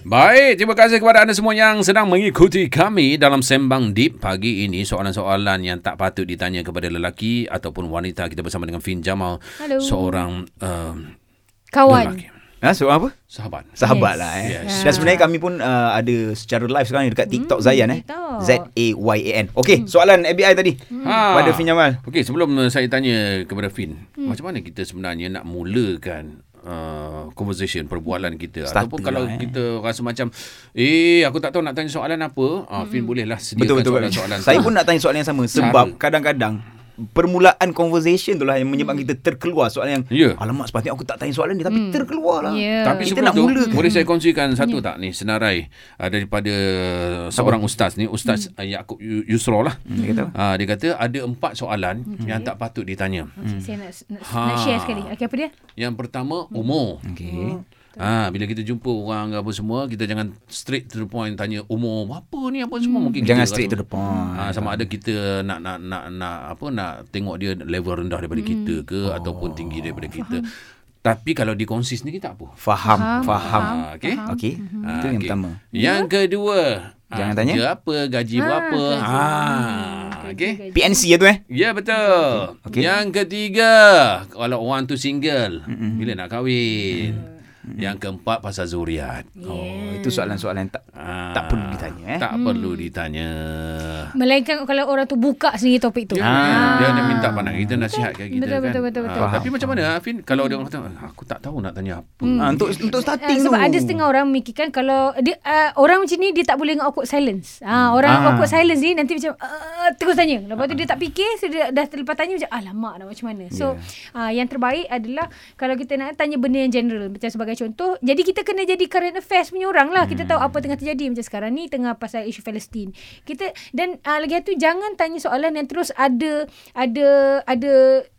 Baik, terima kasih kepada anda semua yang sedang mengikuti kami dalam Sembang Deep pagi ini. Soalan-soalan yang tak patut ditanya kepada lelaki ataupun wanita. Kita bersama dengan Fin Jamal. Halo. Seorang uh, Kawan. lelaki. Ha, so apa? Sahabat. Sahabat Yes. lah eh. Yes. Dan sebenarnya kami pun uh, ada secara live sekarang ni dekat TikTok Zayan eh. Z-A-Y-A-N. Okey, soalan FBI tadi. Ha. Pada Fin Jamal. Okey, sebelum saya tanya kepada Fin, hmm. macam mana kita sebenarnya nak mulakan uh, conversation, perbualan kita Starter ataupun kalau lah, eh. kita rasa macam eh aku tak tahu nak tanya soalan apa, uh, Fin bolehlah sediakan Betul betul. soalan-soalan. Saya tu. pun nak tanya soalan yang sama sebab kadang-kadang permulaan conversation tu lah yang menyebabkan kita terkeluar soalan yang Ya. alamak sepatutnya aku tak tanya soalan ni tapi terkeluar lah. Ya. Tapi kita sebelum nak tu mulakan. boleh saya kongsikan satu tak ni senarai uh, daripada seorang ustaz ni Ustaz hmm. Yaakob Yu- Yusra lah. Hmm, dia kata apa? Uh, dia kata ada empat soalan yang tak patut ditanya. Okey, Saya nak, nak, Ha. nak share sekali. Okey, apa dia? Yang pertama umur. Okey. Ha, bila kita jumpa orang apa semua kita jangan straight to the point tanya umur apa ni apa semua mungkin Jangan kita straight rasa- to the point. Ha, sama ada kita nak nak nak nak apa nak tengok dia level rendah daripada kita ke ataupun tinggi daripada kita. Tapi kalau dikongsi sendiri tak apa. Faham, faham. Ha, okey. Okey. Ha, Itu yang okey. pertama. Yang kedua, Jangan ah, tanya. Kerja apa, gaji berapa? Ah, okey. PNC ya tu eh? Ya betul. Okey. Yang ketiga, kalau orang tu single, bila nak kahwin. Yang keempat pasal zuriat. Oh, itu soalan-soalan yang tak Ah, tak perlu ditanya eh. Tak perlu ditanya. Melainkan kalau orang tu buka sendiri topik tu. Dia, Ah. dia nak minta pandang kita nasihat kat kita Betul, kan. betul, betul, betul. Ah, tapi macam mana Afin kalau dia orang kata aku tak tahu nak tanya apa. Ha, untuk untuk starting Uh, tu. sebab ada setengah orang memikirkan kalau dia uh, orang macam ni dia tak boleh dengan awkward silence. Ah orang Ah. awkward silence ni nanti macam uh, terus tanya. Lepas tu dia tak fikir so dia dah terlepas tanya macam alamak dah macam mana. So uh, yang terbaik adalah kalau kita nak tanya benda yang general macam sebagai contoh jadi kita kena jadi current affairs punya orang lah. Kita tahu apa tengah terjadi macam sekarang ni tengah pasal isu Palestin. Kita dan uh, lagi satu jangan tanya soalan yang terus ada ada ada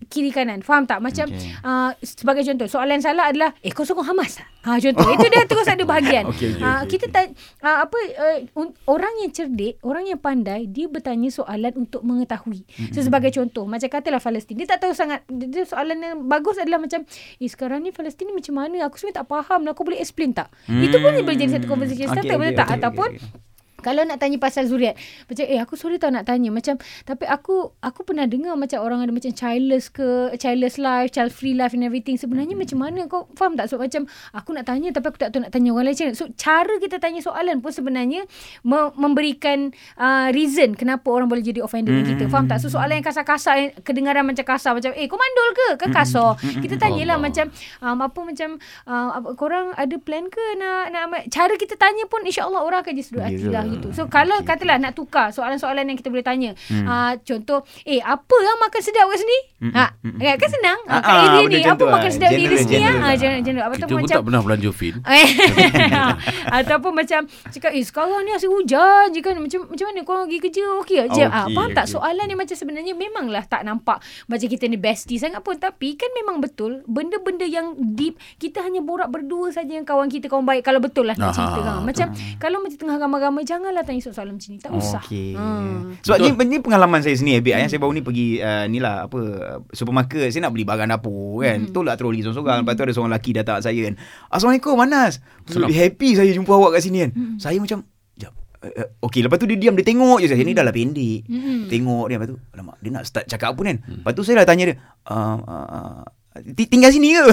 kiri kanan. Faham tak? Macam Okay. uh, sebagai contoh soalan salah adalah eh kau sokong Hamas tak? Ha contoh. Itu dia terus ada bahagian. Okey, okey, Ah, okey, kita tak uh, apa uh, un, orang yang cerdik, orang yang pandai dia bertanya soalan untuk mengetahui. So sebagai contoh macam katalah Palestin dia tak tahu sangat dia, dia soalan yang bagus adalah macam eh sekarang ni Palestin ni macam mana? Aku sebenarnya tak faham lah. Aku boleh explain tak? Itu pun boleh jadi satu conversation starter okey, betul tak? okey, okey, Ataupun okey. Kalau nak tanya pasal zuriat Macam eh aku sorry tau nak tanya. Macam Tapi aku Aku pernah dengar macam Orang ada macam childless ke Childless life Child free life and everything. Sebenarnya macam mana? Kau faham tak? So macam Aku nak tanya Tapi aku tak tahu nak tanya orang lain So cara kita tanya soalan pun sebenarnya me- Memberikan uh, Reason Kenapa orang boleh jadi offender dengan kita. Faham tak? So soalan yang kasar-kasar yang Kedengaran macam kasar Macam eh kau mandul ke? Kan kasar? Kita tanyalah Allah. macam um, Apa macam uh, Korang ada plan ke Nak, nak Cara kita tanya pun InsyaAllah orang akan jadi sedut hati lah gitu. So kalau okay. katalah nak tukar soalan-soalan yang kita boleh tanya. Hmm. Uh, contoh, eh apa lah makan sedap kat sini? Hmm. Ha, kan, kan senang. Ah, Uh, kat ah, area benda ni apa lah. makan sedap di General, sini general ah. Jangan jangan apa Kita pun macam tak pernah belanja Fin. Ataupun macam cakap eh sekarang ni asyik hujan je kan macam macam mana kau pergi kerja okey je Okey, ah faham tak okey. soalan ni macam sebenarnya memanglah tak nampak macam kita ni bestie sangat pun tapi kan memang betul benda-benda yang deep kita hanya borak berdua saja yang kawan kita kawan baik kalau betul lah nak Ah, cerita kan macam kalau macam tengah ramai-ramai janganlah tanya soalan macam ni tak usah Okey. Hmm. Sebab ni, ni pengalaman saya sendiri Abid. Hmm. Saya baru ni pergi uh, ni lah apa supermarket. Saya nak beli barang dapur kan. Hmm. Tolak troli seorang-seorang. Lepas tu ada seorang lelaki datang kat saya kan. Assalamualaikum Manas. Salam. Lebih happy saya jumpa awak kat sini kan. Hmm. Saya macam. Uh, uh, Okey lepas tu dia diam Dia tengok je saya Ni dah lah pendek Hmm. Tengok dia Lepas tu Alamak dia nak start cakap apa kan Lepas tu saya dah tanya dia uh, uh, uh, Tinggal sini ke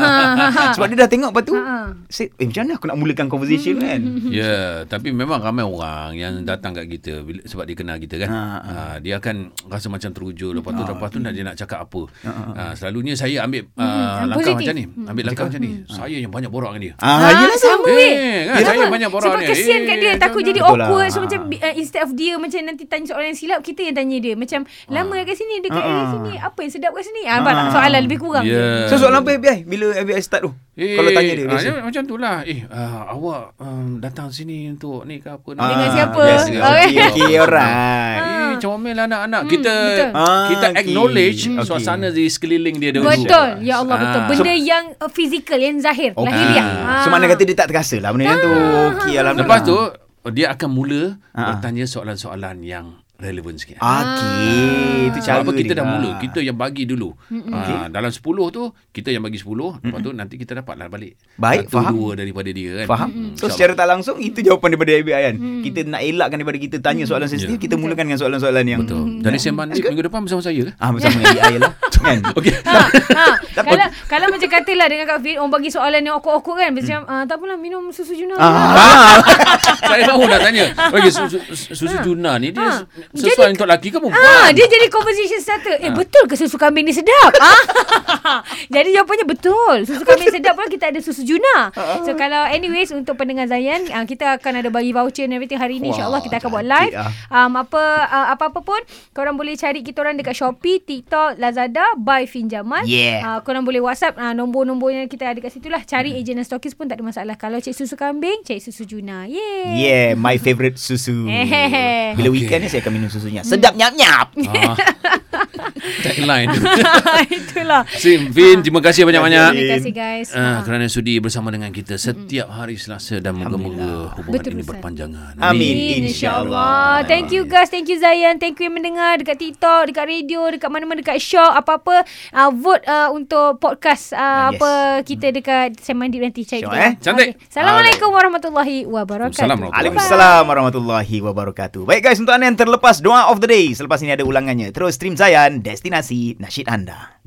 Sebab dia dah tengok Lepas tu Ha-ha. saya, Eh macam mana aku nak mulakan conversation kan Ya, tapi memang ramai orang yang datang kat kita bila, sebab dia kenal kita kan. Ha, Ha, dia akan rasa macam terujur lepas tu lepas tu nak dia nak cakap apa. Ha, selalunya saya ambil uh, Hmm, langkah positif. macam ni. Ambil langkah macam ni. Saya yang banyak borak dengan dia. Ah, Ah, yelah sama Eh, kan, saya banyak borak Sebab ni. kesian kat Eh, dia Takut jangan. jadi lah. awkward So Ah. macam uh, Instead of dia Macam nanti tanya soalan yang silap Kita yang tanya dia Macam Lama kat sini Dekat Ah, area ah. sini Apa yang sedap kat sini ah, Ah. soalan lebih kurang je Ya. So soalan apa FBI Bila FBI start tu Eh, Kalau tanya dia ah, biasa dia macam tu lah. Eh, uh, awak um, datang sini untuk ni ke apa? Ah, Dengan siapa? biasa. Okay. Okay, okay, alright Eh, comel lah anak-anak. Kita betul. Ah, kita okay. acknowledge Hmm. suasana di sekeliling dia dahulu. Betul Ya Allah betul Ah. Benda yang uh, Physical Yang zahir Okay. Lahiriah So mana kata dia tak terasa lah benda yang tu Okey Alhamdulillah Lepas tu dia akan mula Ah. bertanya soalan-soalan yang relevan sikit. Okey, itu cara Sebab apa? Kita dah Ah. mula. Kita yang bagi dulu. Ha, Dalam 10 tu Kita yang bagi 10 Lepas tu nanti kita dapatlah balik. Baik, Satu faham. dua daripada dia kan? Faham? Hmm, So secara tak langsung itu jawapan daripada FBI kan. Kita nak elakkan daripada kita tanya soalan sensitif, kita mulakan dengan soalan-soalan yang Betul. Jadi sembang ni minggu depan bersama saya. Ke? ah bersama FBI lah. Kan? Okey ha, ha. kalau kalau macam katalah dengan Kak Fin orang bagi soalan yang okok-okok kan macam ah, tak apalah minum susu juna je lah. Ah. Saya baru nak tanya Bagi susu, susu Juna ni Dia Ha. sesuai untuk lelaki ke perempuan? Ah, dia jadi conversation starter. Eh, betul ke susu kambing ni sedap? ah. Jadi jawapannya betul. Susu kambing sedap pun kita ada susu Juna. So kalau anyways untuk pendengar Zayan, ah, kita akan ada bagi voucher and everything hari ni insya-Allah kita akan buat live. ah. Um apa uh, apa-apa pun korang boleh cari kita orang dekat Shopee, TikTok, Lazada by Finjaman. Yeah. Ah, korang boleh WhatsApp ah, nombor-nombor yang kita ada kat situ lah. Cari ejen dan stokis pun tak ada masalah. Kalau cari susu kambing, cari susu Juna. Yeay. Yeah, my favourite susu. Eh. Bila Okay. weekend ni saya akan minum susunya. Sedap nyap-nyap. Ah. Tagline tu Itulah. Sim, Fin, terima kasih banyak-banyak Terima kasih guys. Ah, Ah. kerana sudi bersama dengan kita setiap hari Selasa dan moga-moga hubungan Betul, ini Ustaz. berpanjangan. Amin. Amin, InsyaAllah. Thank you guys. Thank you Zayan. Thank you yang mendengar dekat TikTok, dekat radio, dekat mana-mana, dekat shop, apa-apa. Uh, vote uh, untuk podcast uh, Ah, yes. apa kita dekat Sembang Deep nanti. Cari Sure, eh? Cantik. Okay. Assalamualaikum warahmatullahi wabarakatuh. Waalaikumsalam Waalaikumsalam warahmatullahi wabarakatuh. Baik guys, untuk anda yang terlepas doa of the day. Selepas ini ada ulangannya. Terus stream Zayan, destinasi nasyid anda.